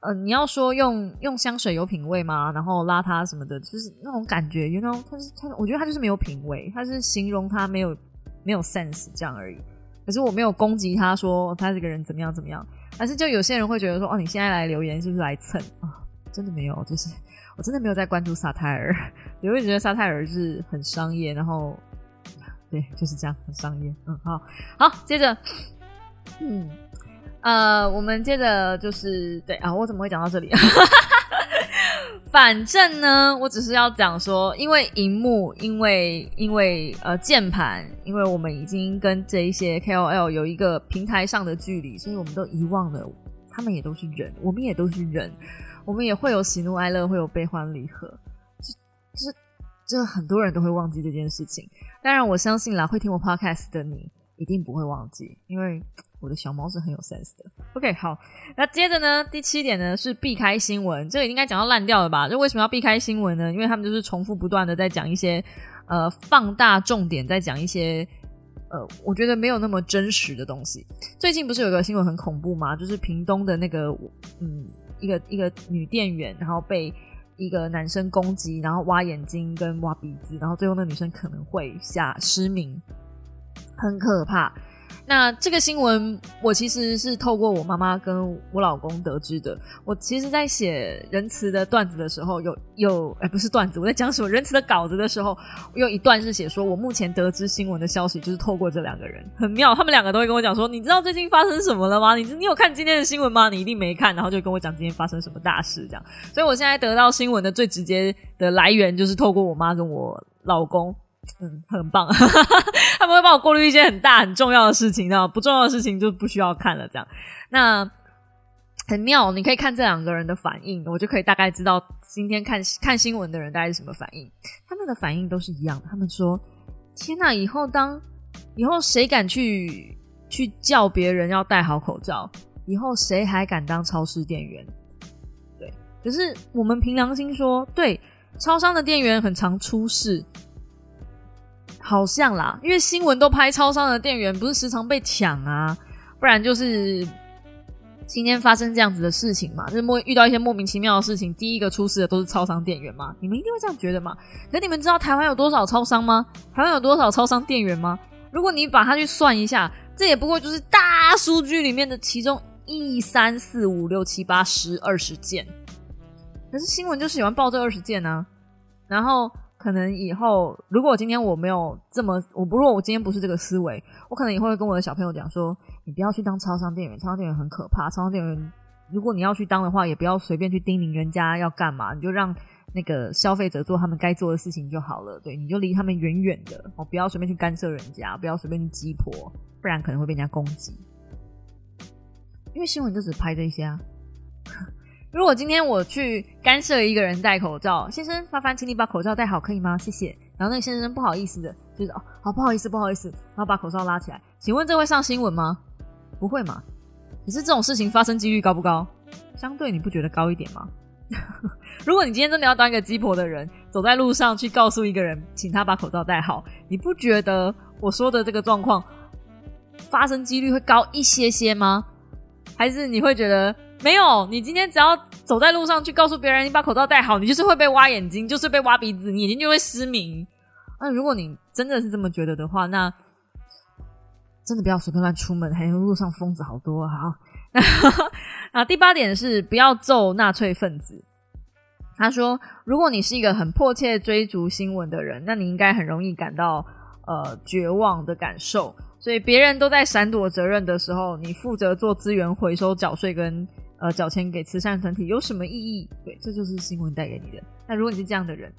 C: 呃，你要说用用香水有品味吗？然后邋遢什么的，就是那种感觉，you know，他是他，我觉得他就是没有品味，他是形容他没有没有 sense 这样而已。可是我没有攻击他说他这个人怎么样怎么样，但是就有些人会觉得说，哦，你现在来留言是不是来蹭啊？真的没有，就是。我真的没有在关注沙泰尔，<laughs> 你会觉得沙泰尔是很商业，然后对，就是这样，很商业。嗯，好，好，接着，嗯，呃，我们接着就是对啊，我怎么会讲到这里？<laughs> 反正呢，我只是要讲说，因为荧幕，因为因为呃键盘，因为我们已经跟这一些 KOL 有一个平台上的距离，所以我们都遗忘了，他们也都是人，我们也都是人。我们也会有喜怒哀乐，会有悲欢离合，就是、真的很多人都会忘记这件事情。当然，我相信啦，会听我 podcast 的你一定不会忘记，因为我的小猫是很有 sense 的。OK，好，那接着呢，第七点呢是避开新闻，这个应该讲到烂掉了吧？就为什么要避开新闻呢？因为他们就是重复不断的在讲一些呃放大重点，在讲一些呃我觉得没有那么真实的东西。最近不是有个新闻很恐怖吗？就是屏东的那个嗯。一个一个女店员，然后被一个男生攻击，然后挖眼睛跟挖鼻子，然后最后那女生可能会下失明，很可怕。那这个新闻，我其实是透过我妈妈跟我老公得知的。我其实，在写仁慈的段子的时候，有有，哎，不是段子，我在讲什么仁慈的稿子的时候，有一段是写说，我目前得知新闻的消息就是透过这两个人，很妙。他们两个都会跟我讲说，你知道最近发生什么了吗？你你有看今天的新闻吗？你一定没看，然后就跟我讲今天发生什么大事这样。所以我现在得到新闻的最直接的来源，就是透过我妈跟我老公。嗯，很棒，<laughs> 他们会帮我过滤一些很大很重要的事情，然后不重要的事情就不需要看了。这样，那很妙，你可以看这两个人的反应，我就可以大概知道今天看看新闻的人大概是什么反应。他们的反应都是一样的，他们说：“天哪，以后当以后谁敢去去叫别人要戴好口罩？以后谁还敢当超市店员？”对，可是我们凭良心说，对，超商的店员很常出事。好像啦，因为新闻都拍超商的店员不是时常被抢啊，不然就是今天发生这样子的事情嘛，就是莫遇到一些莫名其妙的事情，第一个出事的都是超商店员嘛，你们一定会这样觉得嘛？可你们知道台湾有多少超商吗？台湾有多少超商店员吗？如果你把它去算一下，这也不过就是大数据里面的其中一三四五六七八十二十件，可是新闻就是喜欢报这二十件呢，然后。可能以后，如果今天我没有这么，我不如果我今天不是这个思维，我可能以后会跟我的小朋友讲说，你不要去当超商店员，超商店员很可怕。超商店员，如果你要去当的话，也不要随便去叮咛人家要干嘛，你就让那个消费者做他们该做的事情就好了。对，你就离他们远远的，哦，不要随便去干涉人家，不要随便去击破，不然可能会被人家攻击。因为新闻就只拍这些啊。如果今天我去干涉一个人戴口罩，先生，麻烦请你把口罩戴好，可以吗？谢谢。然后那个先生不好意思的，就是哦，好不好意思，不好意思，然后把口罩拉起来。请问这会上新闻吗？不会嘛？可是这种事情发生几率高不高？相对你不觉得高一点吗？<laughs> 如果你今天真的要当一个鸡婆的人，走在路上去告诉一个人，请他把口罩戴好，你不觉得我说的这个状况发生几率会高一些些吗？还是你会觉得？没有，你今天只要走在路上去告诉别人你把口罩戴好，你就是会被挖眼睛，就是被挖鼻子，你眼睛就会失明。那如果你真的是这么觉得的话，那真的不要随便乱出门，还有路上疯子好多。哈，<laughs> 那第八点是不要揍纳粹分子。他说，如果你是一个很迫切追逐新闻的人，那你应该很容易感到呃绝望的感受。所以别人都在闪躲责任的时候，你负责做资源回收、缴税跟。呃，缴钱给慈善团体有什么意义？对，这就是新闻带给你的。那如果你是这样的人，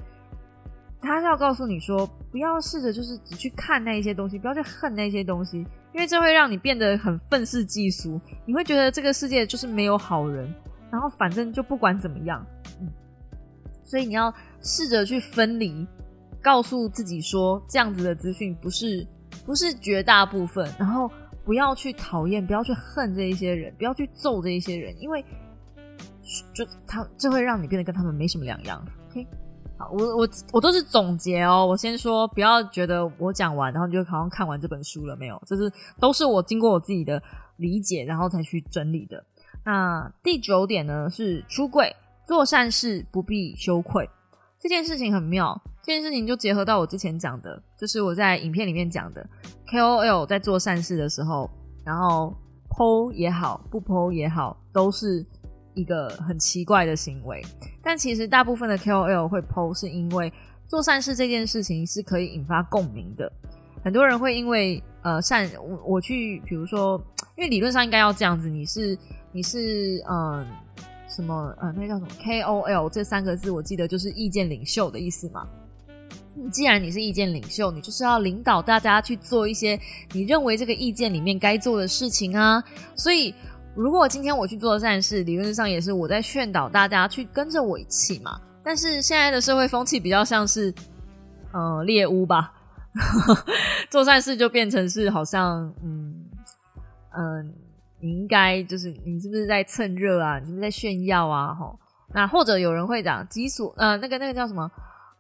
C: 他是要告诉你说，不要试着就是只去看那一些东西，不要去恨那些东西，因为这会让你变得很愤世嫉俗。你会觉得这个世界就是没有好人，然后反正就不管怎么样，嗯。所以你要试着去分离，告诉自己说，这样子的资讯不是不是绝大部分，然后。不要去讨厌，不要去恨这一些人，不要去揍这一些人，因为就他这会让你变得跟他们没什么两样。OK，好，我我我都是总结哦。我先说，不要觉得我讲完，然后你就好像看完这本书了没有？这是都是我经过我自己的理解，然后才去整理的。那第九点呢是出柜，做善事不必羞愧。这件事情很妙，这件事情就结合到我之前讲的，就是我在影片里面讲的，KOL 在做善事的时候，然后剖也好，不剖也好，都是一个很奇怪的行为。但其实大部分的 KOL 会剖，是因为做善事这件事情是可以引发共鸣的。很多人会因为呃善，我我去，比如说，因为理论上应该要这样子，你是你是嗯。什么？呃，那个叫什么？KOL 这三个字，我记得就是意见领袖的意思嘛。既然你是意见领袖，你就是要领导大家去做一些你认为这个意见里面该做的事情啊。所以，如果今天我去做善事，理论上也是我在劝导大家去跟着我一起嘛。但是现在的社会风气比较像是，呃，猎巫吧。<laughs> 做善事就变成是好像，嗯嗯。你应该就是你是不是在蹭热啊？你是不是在炫耀啊？吼，那或者有人会讲“己所”呃，那个那个叫什么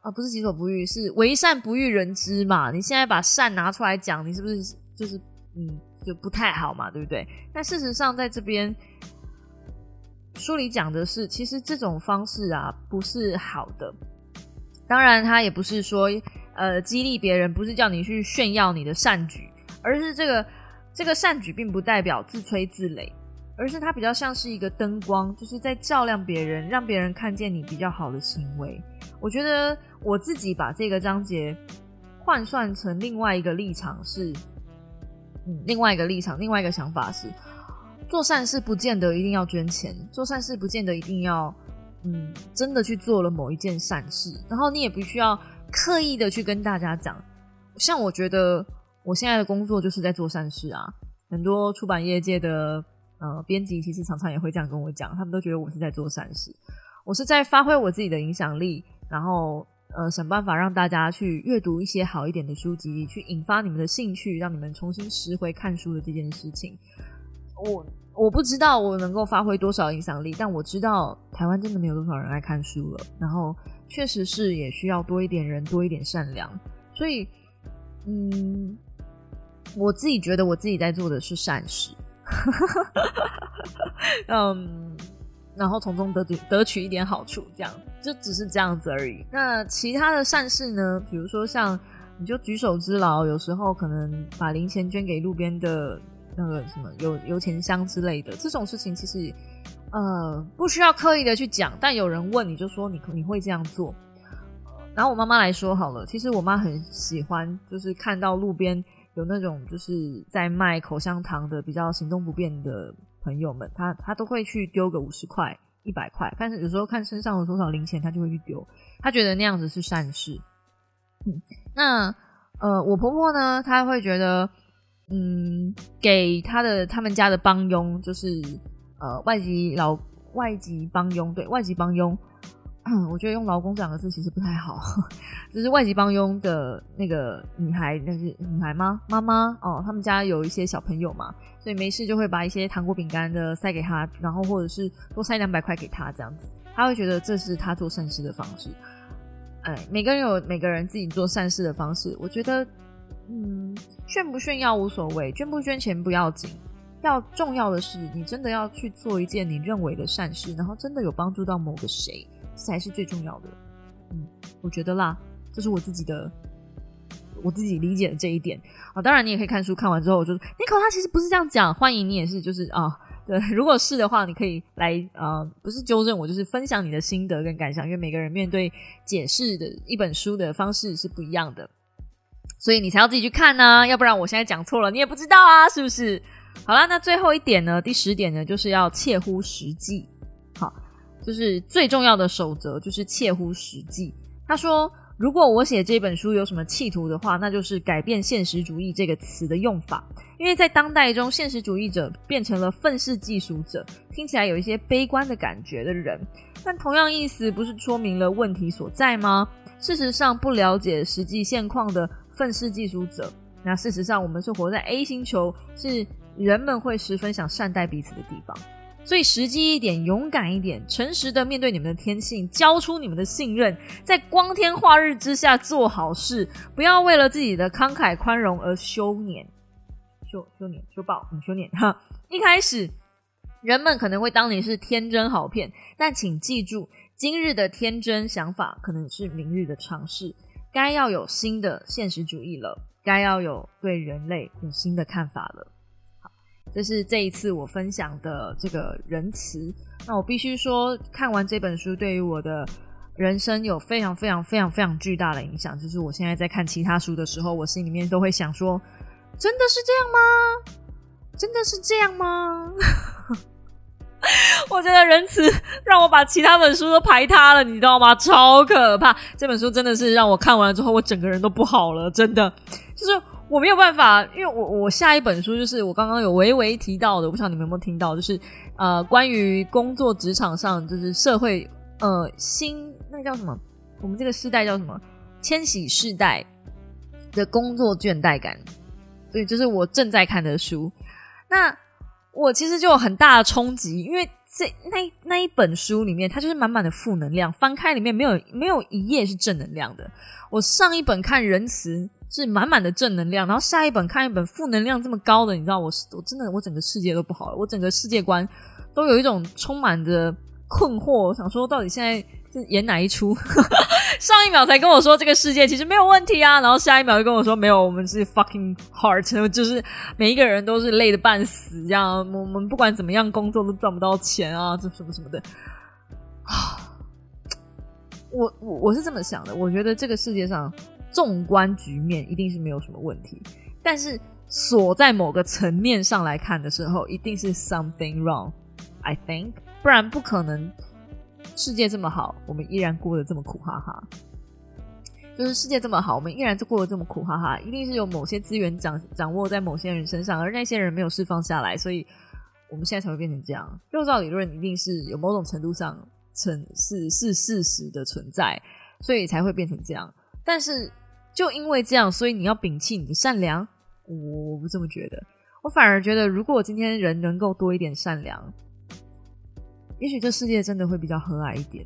C: 啊？不是“己所不欲”，是“为善不欲人知”嘛？你现在把善拿出来讲，你是不是就是嗯就不太好嘛？对不对？但事实上，在这边书里讲的是，其实这种方式啊不是好的。当然，他也不是说呃激励别人，不是叫你去炫耀你的善举，而是这个这个善举并不代表自吹自擂，而是它比较像是一个灯光，就是在照亮别人，让别人看见你比较好的行为。我觉得我自己把这个章节换算成另外一个立场是，嗯，另外一个立场，另外一个想法是。做善事不见得一定要捐钱，做善事不见得一定要，嗯，真的去做了某一件善事，然后你也不需要刻意的去跟大家讲。像我觉得我现在的工作就是在做善事啊，很多出版业界的呃编辑其实常常也会这样跟我讲，他们都觉得我是在做善事，我是在发挥我自己的影响力，然后呃想办法让大家去阅读一些好一点的书籍，去引发你们的兴趣，让你们重新拾回看书的这件事情。我我不知道我能够发挥多少影响力，但我知道台湾真的没有多少人爱看书了。然后确实是也需要多一点人，多一点善良。所以，嗯，我自己觉得我自己在做的是善事，<laughs> 嗯，然后从中得得取一点好处，这样就只是这样子而已。那其他的善事呢？比如说像你就举手之劳，有时候可能把零钱捐给路边的。那个什么油油钱箱之类的这种事情，其实呃不需要刻意的去讲，但有人问你就说你你会这样做。然后我妈妈来说好了，其实我妈很喜欢，就是看到路边有那种就是在卖口香糖的比较行动不便的朋友们，他他都会去丢个五十块、一百块，但是有时候看身上有多少零钱，他就会去丢，他觉得那样子是善事。那呃我婆婆呢，她会觉得。嗯，给他的他们家的帮佣，就是呃外籍老外籍帮佣，对外籍帮佣，我觉得用“劳工”这两个字其实不太好，就是外籍帮佣的那个女孩，那是女孩吗？妈妈哦，他们家有一些小朋友嘛，所以没事就会把一些糖果饼干的塞给他，然后或者是多塞两百块给他，这样子，他会觉得这是他做善事的方式。哎，每个人有每个人自己做善事的方式，我觉得。嗯，炫不炫耀无所谓，捐不捐钱不要紧，要重要的是你真的要去做一件你认为的善事，然后真的有帮助到某个谁，才是最重要的。嗯，我觉得啦，这是我自己的，我自己理解的这一点啊。当然，你也可以看书，看完之后我就 Nico 他其实不是这样讲，欢迎你也是，就是啊，对，如果是的话，你可以来啊，不是纠正我，就是分享你的心得跟感想，因为每个人面对解释的一本书的方式是不一样的。所以你才要自己去看呢，要不然我现在讲错了，你也不知道啊，是不是？好了，那最后一点呢，第十点呢，就是要切乎实际。就是最重要的守则，就是切乎实际。他说，如果我写这本书有什么企图的话，那就是改变现实主义这个词的用法，因为在当代中，现实主义者变成了愤世嫉俗者，听起来有一些悲观的感觉的人。但同样意思，不是说明了问题所在吗？事实上，不了解实际现况的。愤世嫉俗者，那事实上我们是活在 A 星球，是人们会十分想善待彼此的地方。所以实际一点，勇敢一点，诚实的面对你们的天性，交出你们的信任，在光天化日之下做好事，不要为了自己的慷慨宽容而羞年、修修年、修报、嗯，修年哈。一开始，人们可能会当你是天真好骗，但请记住，今日的天真想法，可能是明日的尝试。该要有新的现实主义了，该要有对人类有新的看法了。好，这是这一次我分享的这个仁慈。那我必须说，看完这本书对于我的人生有非常非常非常非常巨大的影响。就是我现在在看其他书的时候，我心里面都会想说：真的是这样吗？真的是这样吗？<laughs> 我觉得仁慈让我把其他本书都排他了，你知道吗？超可怕！这本书真的是让我看完了之后，我整个人都不好了，真的。就是我没有办法，因为我我下一本书就是我刚刚有微微提到的，我不知道你们有没有听到，就是呃，关于工作职场上，就是社会呃新那个叫什么？我们这个世代叫什么？千禧世代的工作倦怠感。对，就是我正在看的书。那。我其实就有很大的冲击，因为这那那一本书里面，它就是满满的负能量，翻开里面没有没有一页是正能量的。我上一本看仁慈是满满的正能量，然后下一本看一本负能量这么高的，你知道，我我真的我整个世界都不好了，我整个世界观都有一种充满着困惑，想说到底现在演哪一出？<laughs> 上一秒才跟我说这个世界其实没有问题啊，然后下一秒就跟我说没有，我们是 fucking hard，<laughs> 就是每一个人都是累得半死，这样我们不管怎么样工作都赚不到钱啊，这什么什么的。<sighs> 我我我是这么想的，我觉得这个世界上纵观局面一定是没有什么问题，但是锁在某个层面上来看的时候，一定是 something wrong。I think，不然不可能世界这么好，我们依然过得这么苦哈哈。就是世界这么好，我们依然就过得这么苦哈哈，一定是有某些资源掌掌握在某些人身上，而那些人没有释放下来，所以我们现在才会变成这样。肉造理论一定是有某种程度上。成是是事实的存在，所以才会变成这样。但是就因为这样，所以你要摒弃你的善良，我不这么觉得。我反而觉得，如果今天人能够多一点善良，也许这世界真的会比较和蔼一点。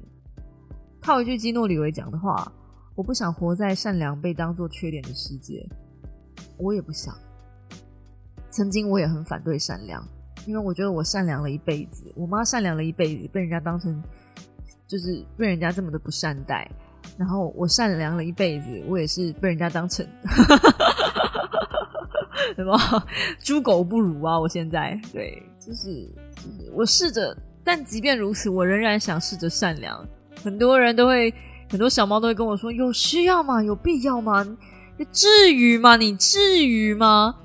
C: 套一句基诺里维讲的话，我不想活在善良被当做缺点的世界，我也不想。曾经我也很反对善良，因为我觉得我善良了一辈子，我妈善良了一辈子，被人家当成。就是被人家这么的不善待，然后我善良了一辈子，我也是被人家当成 <laughs> 什么猪狗不如啊！我现在对，就是我试着，但即便如此，我仍然想试着善良。很多人都会，很多小猫都会跟我说：“有需要吗？有必要吗？你至于吗？你至于吗？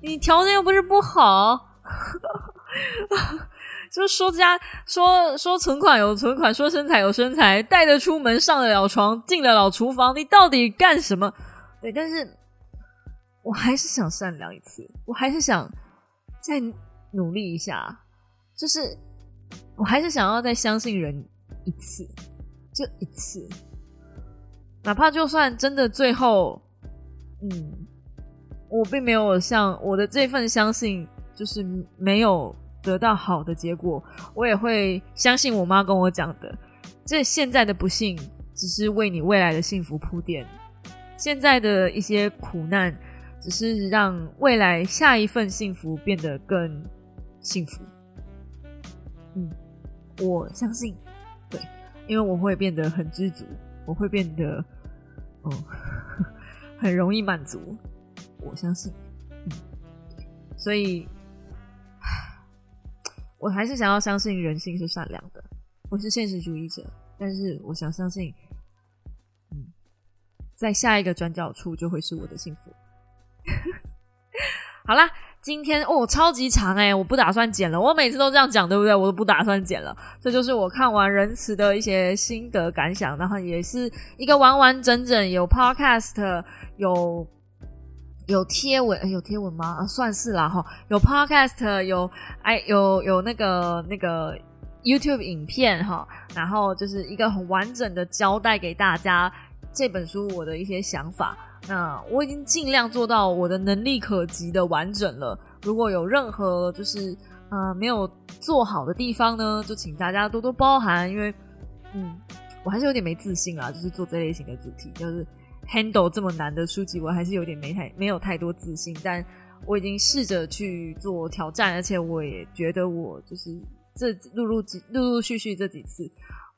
C: 你条件又不是不好。<laughs> ”就说家说说存款有存款，说身材有身材，带得出门，上得了床，进得了厨房，你到底干什么？对，但是我还是想善良一次，我还是想再努力一下，就是我还是想要再相信人一次，就一次，哪怕就算真的最后，嗯，我并没有像我的这份相信，就是没有。得到好的结果，我也会相信我妈跟我讲的。这现在的不幸，只是为你未来的幸福铺垫。现在的一些苦难，只是让未来下一份幸福变得更幸福。嗯，我相信，对，因为我会变得很知足，我会变得，哦，<laughs> 很容易满足。我相信，嗯，所以。我还是想要相信人性是善良的。我是现实主义者，但是我想相信，嗯，在下一个转角处就会是我的幸福。<laughs> 好啦，今天哦超级长哎，我不打算剪了。我每次都这样讲，对不对？我都不打算剪了。这就是我看完仁慈的一些心得感想，然后也是一个完完整整有 podcast 有。有贴文，有贴文吗？算是啦哈。有 podcast，有哎，有有那个那个 YouTube 影片哈。然后就是一个很完整的交代给大家这本书我的一些想法。那我已经尽量做到我的能力可及的完整了。如果有任何就是呃没有做好的地方呢，就请大家多多包涵。因为嗯，我还是有点没自信啊，就是做这类型的主题，就是。handle 这么难的书籍，我还是有点没太没有太多自信，但我已经试着去做挑战，而且我也觉得我就是这陆陆陆陆续续这几次，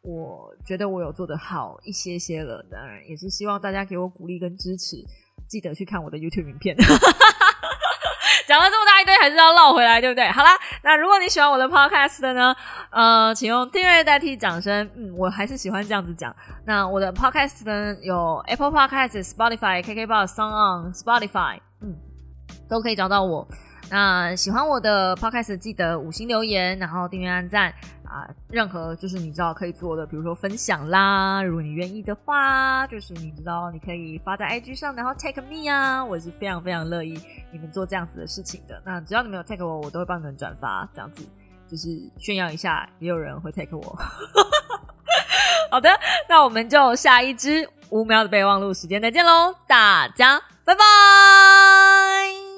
C: 我觉得我有做的好一些些了。当然，也是希望大家给我鼓励跟支持，记得去看我的 YouTube 影片。<laughs> 讲了这么大一堆，还是要绕回来，对不对？好啦，那如果你喜欢我的 podcast 的呢，呃，请用订阅代替掌声。嗯，我还是喜欢这样子讲。那我的 podcast 呢，有 Apple Podcast、Spotify、KKBox、Song On、Spotify，嗯，都可以找到我。那喜欢我的 podcast，记得五星留言，然后订阅、按赞。啊，任何就是你知道可以做的，比如说分享啦，如果你愿意的话，就是你知道你可以发在 IG 上，然后 take me 啊，我是非常非常乐意你们做这样子的事情的。那只要你们有 take 我，我都会帮你们转发，这样子就是炫耀一下，也有人会 take 我。<laughs> 好的，那我们就下一支五秒的备忘录时间再见喽，大家拜拜。